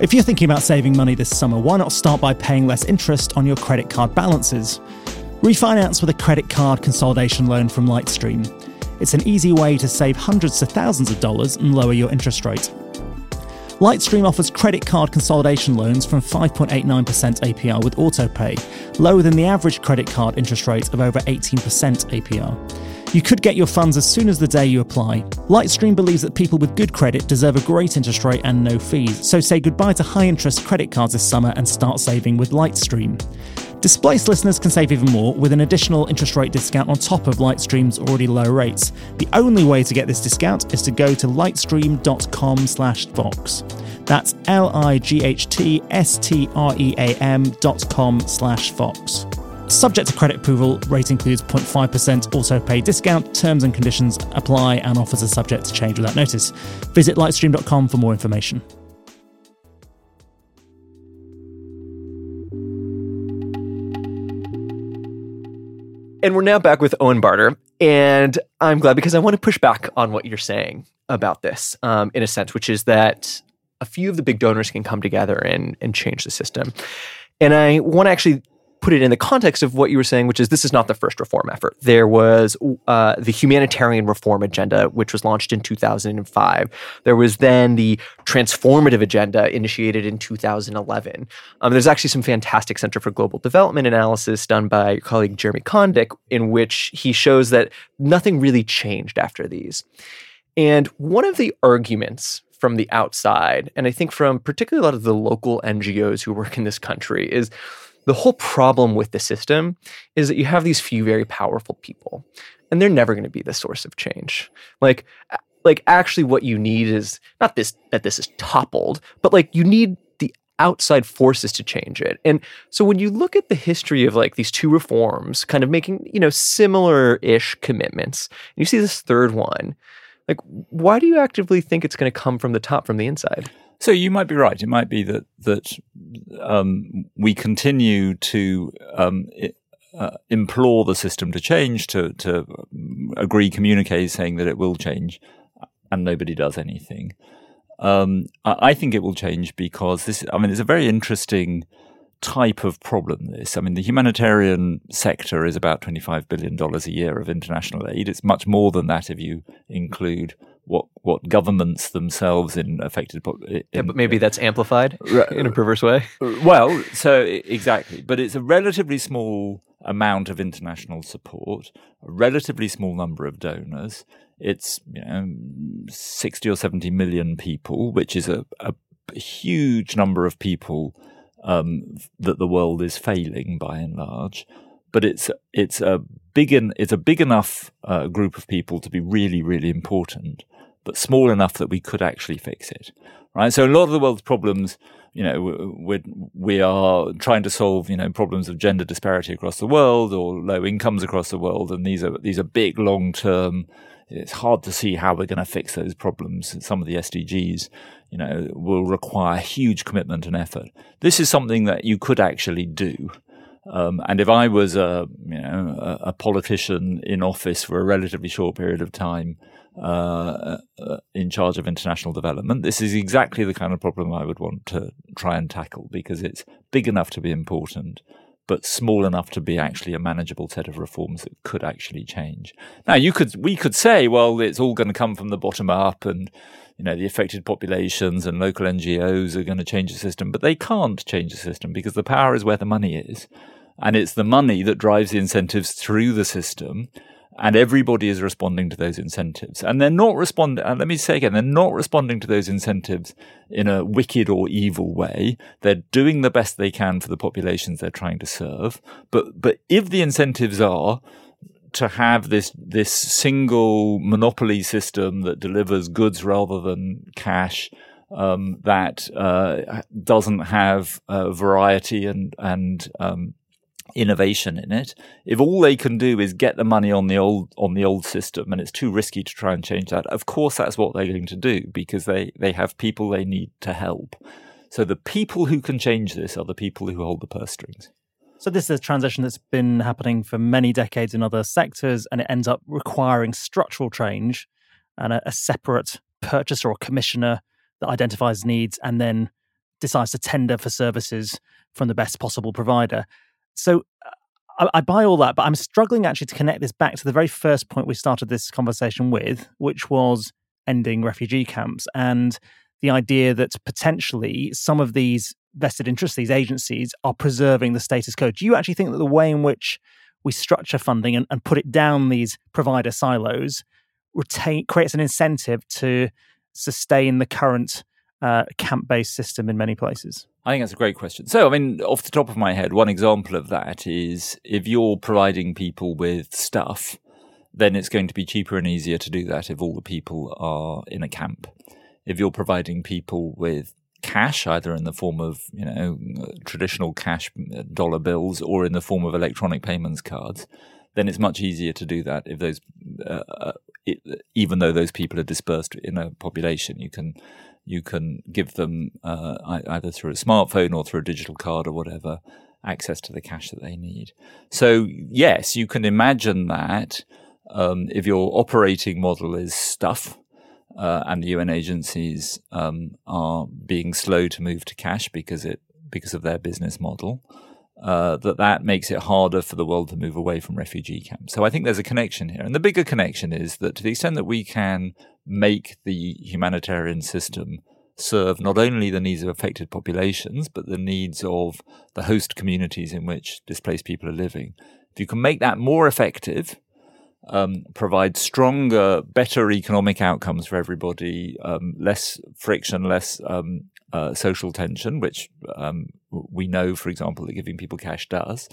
If you're thinking about saving money this summer, why not start by paying less interest on your credit card balances? Refinance with a credit card consolidation loan from Lightstream. It's an easy way to save hundreds to thousands of dollars and lower your interest rate. Lightstream offers credit card consolidation loans from 5.89% APR with autopay, lower than the average credit card interest rate of over 18% APR. You could get your funds as soon as the day you apply. Lightstream believes that people with good credit deserve a great interest rate and no fees, so say goodbye to high interest credit cards this summer and start saving with Lightstream. Displaced listeners can save even more with an additional interest rate discount on top of Lightstream's already low rates. The only way to get this discount is to go to lightstream.com slash Vox. That's L-I-G-H-T-S-T-R-E-A-M dot com slash Vox. Subject to credit approval, rate includes 0.5% auto pay discount. Terms and conditions apply and offers are subject to change without notice. Visit lightstream.com for more information. And we're now back with Owen Barder. And I'm glad because I want to push back on what you're saying about this um, in a sense, which is that a few of the big donors can come together and, and change the system. And I want to actually put it in the context of what you were saying, which is this is not the first reform effort. There was uh, the humanitarian reform agenda, which was launched in 2005. There was then the transformative agenda initiated in 2011. Um, there's actually some fantastic Center for Global Development analysis done by your colleague Jeremy Konyndyk, in which he shows that nothing really changed after these. And one of the arguments from the outside, and I think from particularly a lot of the local NGOs who work in this country, is the whole problem with the system is that you have these few very powerful people and they're never going to be the source of change. Like like actually what you need is not this that this is toppled but like you need the outside forces to change it. And so when you look at the history of like these two reforms kind of making you know similar-ish commitments and you see this third one like why do you actively think it's going to come from the top from the inside so you might be right. It might be that that um, we continue to um, uh, implore the system to change, to to agree, communicate, saying that it will change, and nobody does anything. Um, I, I think it will change because this. I mean, it's a very interesting type of problem this. I mean, the humanitarian sector is about $25 billion a year of international aid. It's much more than that if you include what what governments themselves in affected. In, yeah, but maybe that's amplified in a perverse way. Uh, well, so exactly, but it's a relatively small amount of international support, a relatively small number of donors. It's you know sixty or seventy million people, which is a, a huge number of people um, that the world is failing by and large. But it's it's a big en- it's a big enough uh, group of people to be really really important but small enough that we could actually fix it. Right. So a lot of the world's problems, you know, we we are trying to solve, you know, problems of gender disparity across the world or low incomes across the world, and these are these are big, long term. It's hard to see how we're going to fix those problems. Some of the SDGs, you know, will require huge commitment and effort. This is something that you could actually do. Um, and if I was a, you know, a, a politician in office for a relatively short period of time, uh, uh, in charge of international development. This is exactly the kind of problem I would want to try and tackle because it's big enough to be important, but small enough to be actually a manageable set of reforms that could actually change. Now, you could we could say, well, it's all going to come from the bottom up, and you know the affected populations and local NGOs are going to change the system, but they can't change the system because the power is where the money is. And it's the money that drives the incentives through the system and everybody is responding to those incentives. And they're not responding, and let me say again, they're not responding to those incentives in a wicked or evil way. They're doing the best they can for the populations they're trying to serve. But, but if the incentives are to have this, this single monopoly system that delivers goods rather than cash, um, that uh, doesn't have uh, variety and, and um, innovation in it. If all they can do is get the money on the old on the old system and it's too risky to try and change that, of course that's what they're going to do because they, they have people they need to help. So the people who can change this are the people who hold the purse strings. So this is a transition that's been happening for many decades in other sectors, and it ends up requiring structural change and a, a separate purchaser or commissioner that identifies needs and then decides to tender for services from the best possible provider. So uh, I, I, buy all that, but I'm struggling actually to connect this back to the very first point we started this conversation with, which was ending refugee camps and the idea that potentially some of these vested interests, these agencies, are preserving the status quo. Do you actually think that the way in which we structure funding and, and put it down these provider silos retain, creates an incentive to sustain the current uh, camp based system in many places? I think that's a great question. So, I mean, off the top of my head, one example of that is if you're providing people with stuff, then it's going to be cheaper and easier to do that if all the people are in a camp. If you're providing people with cash, either in the form of you know traditional cash uh, dollar bills or in the form of electronic payments cards, then it's much easier to do that if those, uh, uh it, even though those people are dispersed in a population, you can you can give them uh, either through a smartphone or through a digital card or whatever access to the cash that they need. So yes, you can imagine that um, if your operating model is stuff. Uh, and the UN agencies um, are being slow to move to cash because it because of their business model. Uh, that that makes it harder for the world to move away from refugee camps. So I think there's a connection here, and the bigger connection is that to the extent that we can make the humanitarian system serve not only the needs of affected populations, but the needs of the host communities in which displaced people are living. If you can make that more effective, um, provide stronger, better economic outcomes for everybody, um, less friction, less um, uh, social tension, which um, we know, for example, that giving people cash does,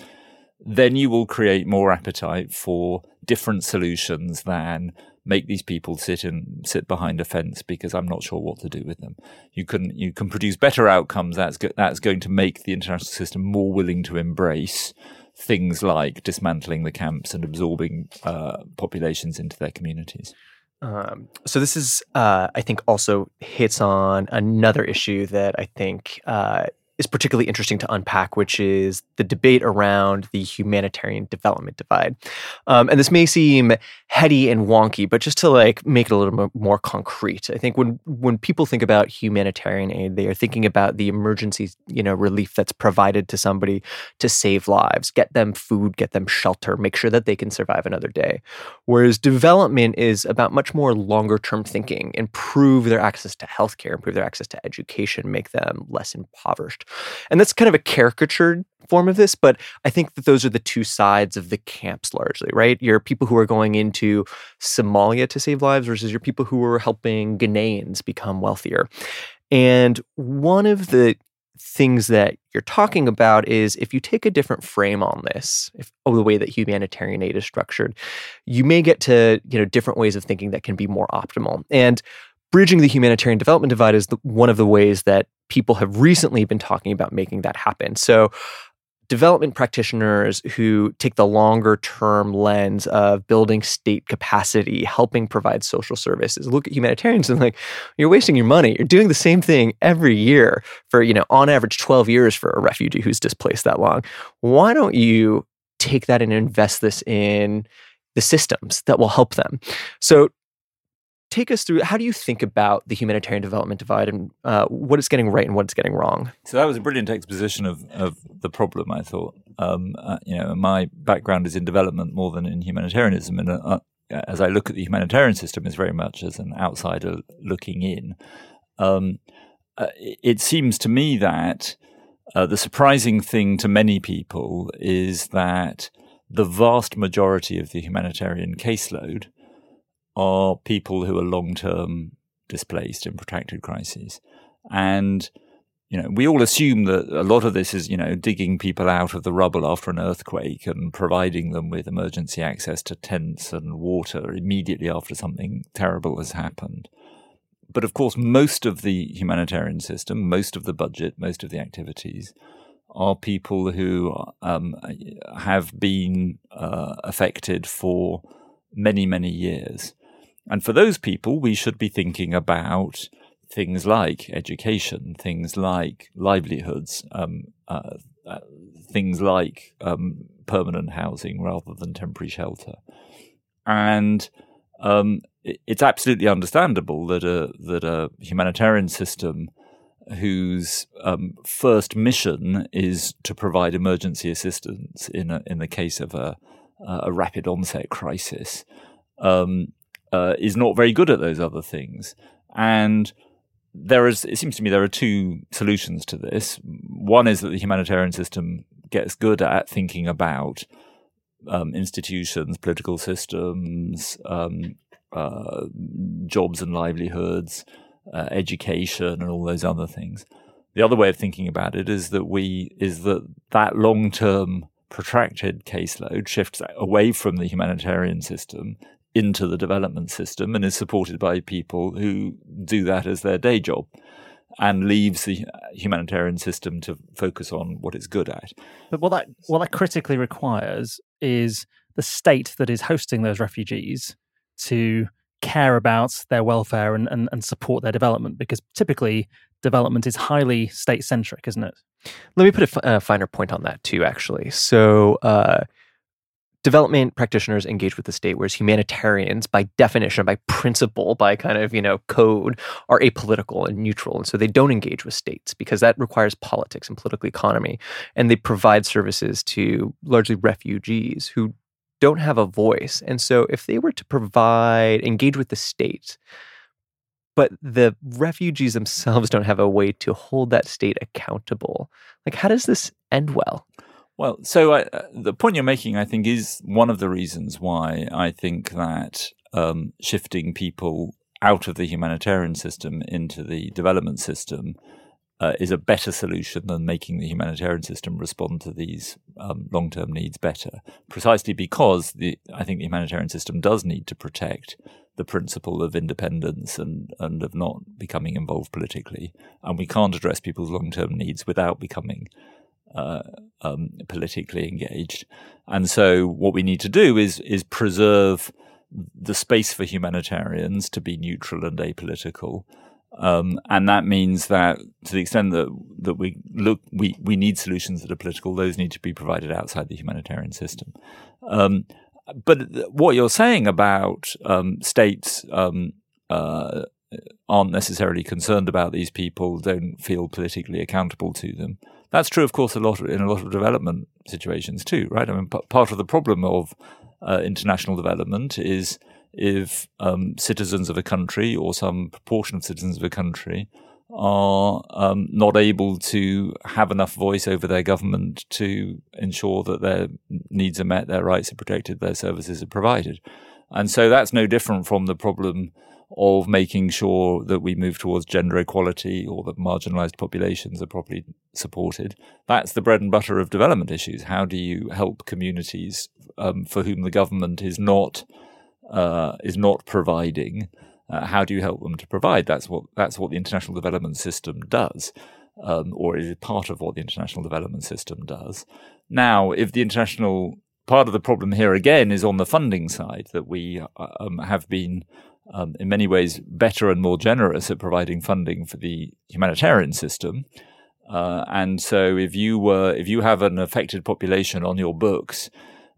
then you will create more appetite for different solutions than make these people sit and sit behind a fence because I'm not sure what to do with them. You can you can produce better outcomes. That's go- that's going to make the international system more willing to embrace things like dismantling the camps and absorbing uh, populations into their communities. Um, so this is, uh, I think, also hits on another issue that I think uh, is particularly interesting to unpack, which is the debate around the humanitarian development divide. Um, and this may seem heady and wonky, but just to like make it a little more concrete, I think when when people think about humanitarian aid, they are thinking about the emergency, you know, relief that's provided to somebody to save lives, get them food, get them shelter, make sure that they can survive another day. Whereas development is about much more longer term thinking, improve their access to healthcare, improve their access to education, make them less impoverished. And that's kind of a caricatured form of this, but I think that those are the two sides of the camps largely, right? Your people who are going into Somalia to save lives versus your people who are helping Ghanaians become wealthier. And one of the things that you're talking about is if you take a different frame on this, if oh, the way that humanitarian aid is structured, you may get to you know different ways of thinking that can be more optimal. And bridging the humanitarian development divide is the, one of the ways that people have recently been talking about making that happen. So, development practitioners who take the longer term lens of building state capacity, helping provide social services, look at humanitarians and like, you're wasting your money. You're doing the same thing every year for, you know, on average 12 years for a refugee who's displaced that long. Why don't you take that and invest this in the systems that will help them? So, take us through how do you think about the humanitarian development divide and uh, what it's getting right and what it's getting wrong? So that was a brilliant exposition of, of the problem. I thought, um, uh, you know, my background is in development more than in humanitarianism, and uh, as I look at the humanitarian system, is very much as an outsider looking in. Um, uh, it seems to me that uh, the surprising thing to many people is that the vast majority of the humanitarian caseload are people who are long term displaced in protracted crises. And, you know, we all assume that a lot of this is, you know, digging people out of the rubble after an earthquake and providing them with emergency access to tents and water immediately after something terrible has happened. But of course, most of the humanitarian system, most of the budget, most of the activities are people who um, have been uh, affected for many, many years. And for those people, we should be thinking about things like education, things like livelihoods, um, uh, uh, things like um, permanent housing rather than temporary shelter. And um, it's absolutely understandable that a that a humanitarian system whose um, first mission is to provide emergency assistance in a, in the case of a, a rapid onset crisis um, uh, is not very good at those other things. And there is, it seems to me, there are two solutions to this. One is that the humanitarian system gets good at thinking about um, institutions, political systems, um, uh, jobs and livelihoods, uh, education, and all those other things. The other way of thinking about it is that we is that that long term protracted caseload shifts away from the humanitarian system into the development system and is supported by people who do that as their day job and leaves the humanitarian system to focus on what it's good at. But what that what that critically requires is the state that is hosting those refugees to care about their welfare and, and, and support their development because typically development is highly state centric, isn't it? Let me put a, f- a finer point on that too, actually. So, uh, development practitioners engage with the state, whereas humanitarians, by definition, by principle, by kind of you know code, are apolitical and neutral, and so they don't engage with states because that requires politics and political economy, and they provide services to largely refugees who don't have a voice, and so if they were to provide engage with the state but the refugees themselves don't have a way to hold that state accountable. Like, how does this end well? Well, so I, uh, the point you're making, I think, is one of the reasons why I think that um, shifting people out of the humanitarian system into the development system uh, is a better solution than making the humanitarian system respond to these um, long-term needs better. Precisely because the, I think the humanitarian system does need to protect the principle of independence and, and of not becoming involved politically, and we can't address people's long-term needs without becoming uh, um, politically engaged. And so, what we need to do is is preserve the space for humanitarians to be neutral and apolitical um, and that means that to the extent that, that we look, we, we need solutions that are political, those need to be provided outside the humanitarian system. Um, but what you're saying about um, states um, uh, aren't necessarily concerned about these people, don't feel politically accountable to them. That's true, of course, a lot in a lot of development situations too, right? I mean, p- part of the problem of uh, international development is if um, citizens of a country or some proportion of citizens of a country are um, not able to have enough voice over their government to ensure that their needs are met, their rights are protected, their services are provided. And so that's no different from the problem of making sure that we move towards gender equality or that marginalized populations are properly supported. That's the bread and butter of development issues. How do you help communities um, for whom the government is not uh, is not providing, uh, how do you help them to provide? That's what that's what the international development system does, um, or is part of what the international development system does. Now, if the international part of the problem here again is on the funding side that we uh, um, have been. Um, in many ways, better and more generous at providing funding for the humanitarian system, uh, and so if you were if you have an affected population on your books,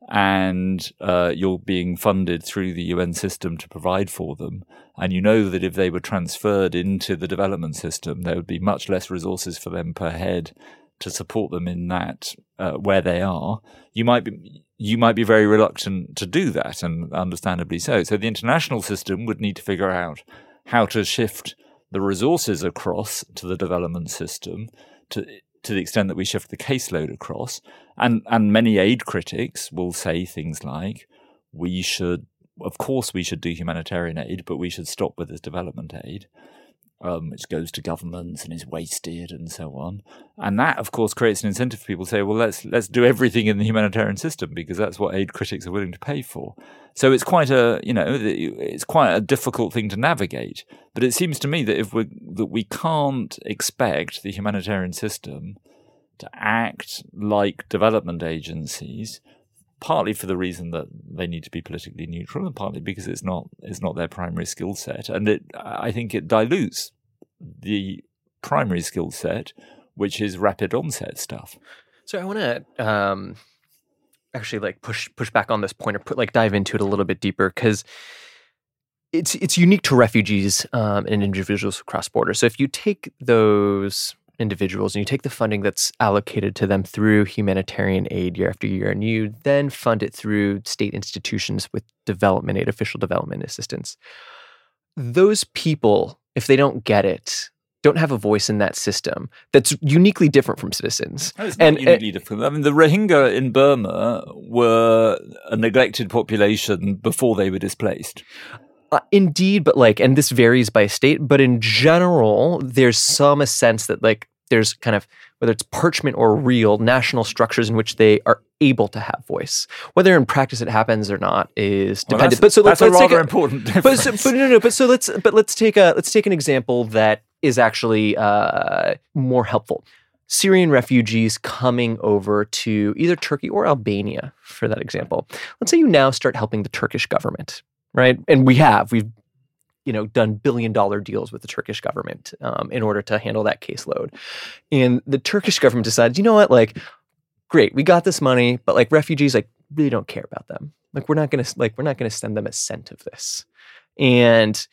and uh, you're being funded through the UN system to provide for them. And you know that if they were transferred into the development system, there would be much less resources for them per head to support them in that uh, where they are. You might be you might be very reluctant to do that, and understandably so. So the international system would need to figure out how to shift the resources across to the development system to to the extent that we shift the caseload across. And, and many aid critics will say things like, we should, of course, we should do humanitarian aid, but we should stop with this development aid um, which goes to governments and is wasted and so on. And that, of course, creates an incentive for people to say, well, let's let's do everything in the humanitarian system because that's what aid critics are willing to pay for. So it's quite a you know it's quite a difficult thing to navigate. But it seems to me that if we that we can't expect the humanitarian system to act like development agencies partly for the reason that they need to be politically neutral, and partly because it's not it's not their primary skill set, and it I think it dilutes the primary skill set, which is rapid onset stuff. So I want to um, actually like push push back on this point or put like dive into it a little bit deeper because it's it's unique to refugees um, and individuals across borders. So if you take those individuals and you take the funding that's allocated to them through humanitarian aid year after year and you then fund it through state institutions with development aid, official development assistance. Those people, if they don't get it, don't have a voice in that system that's uniquely different from citizens. Oh, and uh, uniquely different. I mean, the Rohingya in Burma were a neglected population before they were displaced. Uh, indeed, but like, and this varies by state, but in general, there's some sense that like there's kind of whether it's parchment or real national structures in which they are able to have voice. Whether in practice it happens or not is Well, dependent. that's- but so let's, a let's take rather a- important but, so, but no, no. But so let's but let's take a let's take an example that is actually uh, more helpful. Syrian refugees coming over to either Turkey or Albania, for that example. Let's say you now start helping the Turkish government, right? And we have we've you know done billion dollar deals with the Turkish government um, in order to handle that caseload, and the Turkish government decides, you know what, like, great, we got this money, but like refugees, like, really don't care about them. Like, we're not gonna like we're not gonna send them a cent of this. And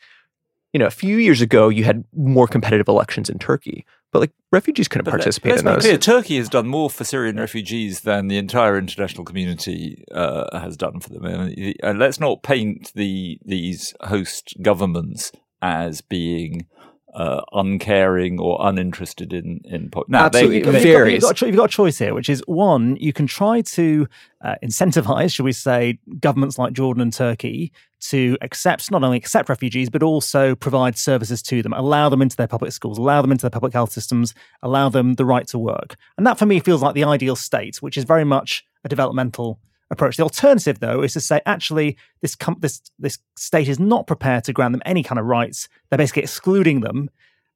you know, a few years ago, you had more competitive elections in Turkey, but like refugees couldn't But let- participate let's in those. clear, Turkey has done more for Syrian refugees than the entire international community uh, has done for them. And, and let's not paint the these host governments as being uh, uncaring or uninterested in in. Po- now, Absolutely. You've got- you've got- You've got, a you've got a choice here, which is one, you can try to uh, incentivize, should we say, governments like Jordan and Turkey to accept, not only accept refugees, but also provide services to them, allow them into their public schools, allow them into their public health systems, allow them the right to work. And that for me feels like the ideal state, which is very much a developmental approach. The alternative, though, is to say actually this com- this this state is not prepared to grant them any kind of rights. They're basically excluding them,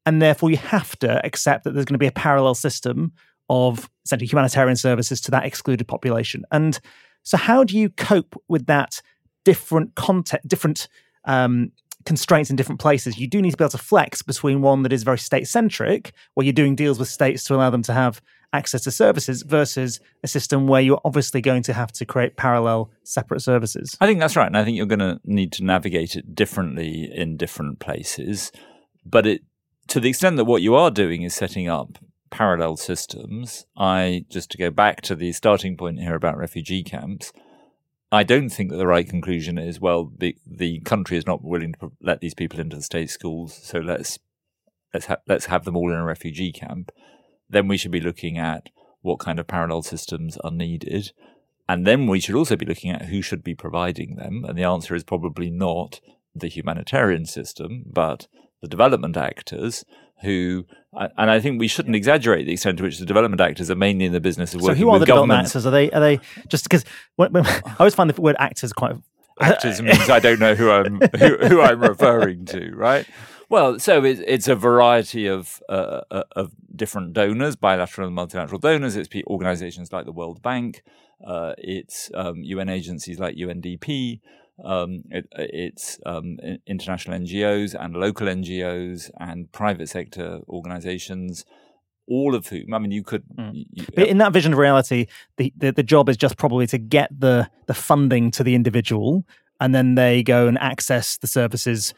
and therefore you have to accept that there's going to be a parallel system of essentially humanitarian services to that excluded population. And so, how do you cope with that different context, different um, constraints in different places? You do need to be able to flex between one that is very state centric, where you're doing deals with states to allow them to have access to services, versus a system where you're obviously going to have to create parallel, separate services. I think that's right, and I think you're going to need to navigate it differently in different places. But it, to the extent that what you are doing is setting up parallel systems, I just to go back to the starting point here about refugee camps. I don't think that the right conclusion is well, the the country is not willing to let these people into the state schools, so let's let's ha- let's have them all in a refugee camp. Then we should be looking at what kind of parallel systems are needed. And then we should also be looking at who should be providing them. And the answer is probably not the humanitarian system, but the development actors who, and I think we shouldn't exaggerate the extent to which the development actors are mainly in the business of So, working who are with the development governments. actors? Are they are they just because I always find the word actors quite actors means I don't know who I'm who, who I'm referring to, right? Well, so it, it's a variety of uh, uh, of different donors, bilateral and multilateral donors. It's organizations like the World Bank. Uh, it's um, UN agencies like UNDP. Um, it, it's um, international NGOs and local NGOs and private sector organizations. All of whom, I mean, you could. y- y- But in that vision of reality, the, the, the job is just probably to get the the funding to the individual, and then they go and access the services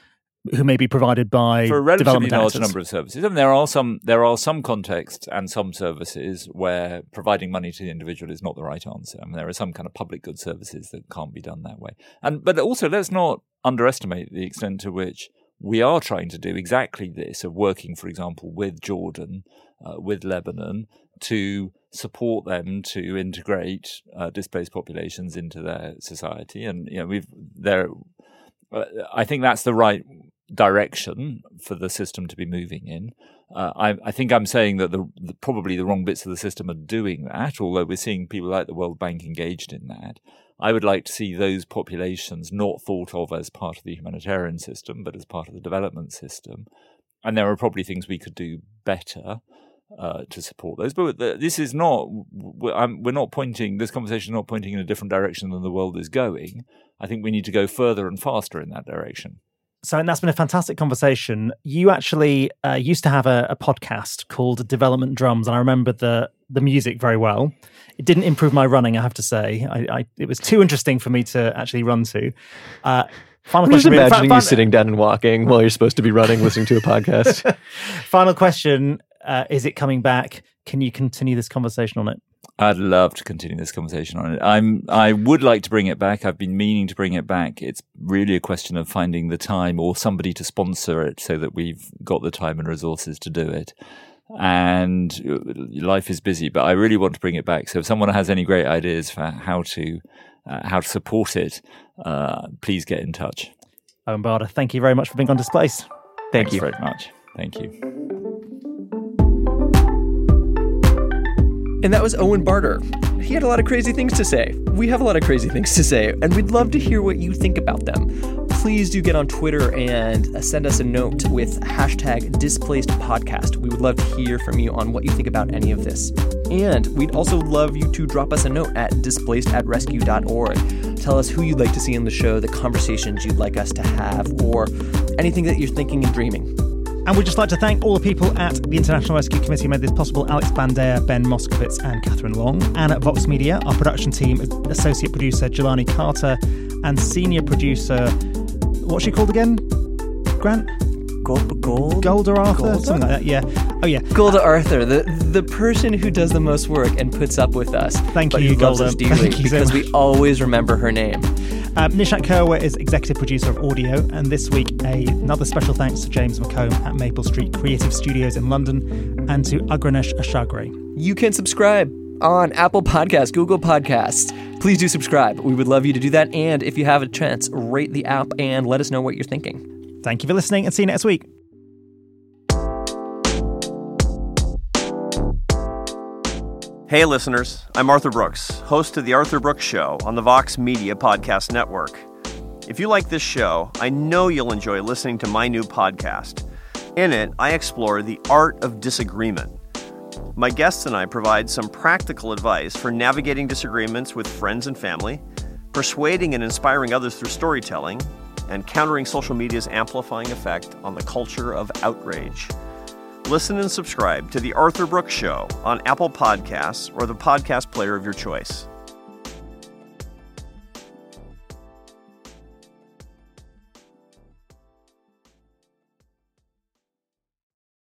who may be provided by for a relatively development large actors. number of services. I mean, there are some there are some contexts and some services where providing money to the individual is not the right answer. I mean, there are some kind of public good services that can't be done that way. And but also, let's not underestimate the extent to which we are trying to do exactly this of working, for example, with Jordan, uh, with Lebanon, to support them to integrate uh, displaced populations into their society. And you know, we've there. Uh, I think that's the right direction for the system to be moving in. Uh, I, I think I'm saying that the, the probably the wrong bits of the system are doing that, although we're seeing people like the World Bank engaged in that. I would like to see those populations not thought of as part of the humanitarian system, but as part of the development system. And there are probably things we could do better uh, to support those. But this is not, we're, not pointing, this conversation is not pointing in a different direction than the world is going. I think we need to go further and faster in that direction. So, and that's been a fantastic conversation. You actually uh, used to have a, a podcast called Development Drums, and I remember the the music very well. It didn't improve my running, I have to say. I, I it was too interesting for me to actually run to. Uh, final I'm just question. really- imagining you sitting down and walking while you're supposed to be running, listening to a podcast. Final question: uh, Is it coming back? Can you continue this conversation on it? I'd love to continue this conversation on it. I'm I would like to bring it back. I've been meaning to bring it back. It's really a question of finding the time or somebody to sponsor it so that we've got the time and resources to do it. And uh, life is busy, but I really want to bring it back. So if someone has any great ideas for how to uh, how to support it, uh, please get in touch. Owen thank you very much for being on Displaced. Thank Thanks you. very much. Thank you. And that was Owen Barder. He had a lot of crazy things to say. We have a lot of crazy things to say, and we'd love to hear what you think about them. Please do get on Twitter and uh, send us a note with hashtag displaced podcast. We would love to hear from you on what you think about any of this. And we'd also love you to drop us a note at displaced at rescue.org. Tell us who you'd like to see on the show, the conversations you'd like us to have, or anything that you're thinking and dreaming. And we'd just like to thank all the people at the International Rescue Committee who made this possible Alex Bandea, Ben Moskowitz, and Catherine Long. And at Vox Media, our production team, associate producer Jelani Carter, and senior producer, what's she called again? Grant? Gold, gold, Golda Arthur? Golda? Something like that, yeah. Oh, yeah. Golda Arthur, the the person who does the most work and puts up with us. Thank you, Golda. Thank you because we always remember her name. Um, Nishat Kurwa is executive producer of audio, and this week a, another special thanks to James McComb at Maple Street Creative Studios in London and to Agranesh Ashagre. You can subscribe on Apple Podcasts, Google Podcasts. Please do subscribe. We would love you to do that. And if you have a chance, rate the app and let us know what you're thinking. Thank you for listening and see you next week. Hey, listeners. I'm Arthur Brooks, host of The Arthur Brooks Show on the Vox Media Podcast Network. If you like this show, I know you'll enjoy listening to my new podcast. In it, I explore the art of disagreement. My guests and I provide some practical advice for navigating disagreements with friends and family, persuading and inspiring others through storytelling, and countering social media's amplifying effect on the culture of outrage. Listen and subscribe to The Arthur Brooks Show on Apple Podcasts or the podcast player of your choice.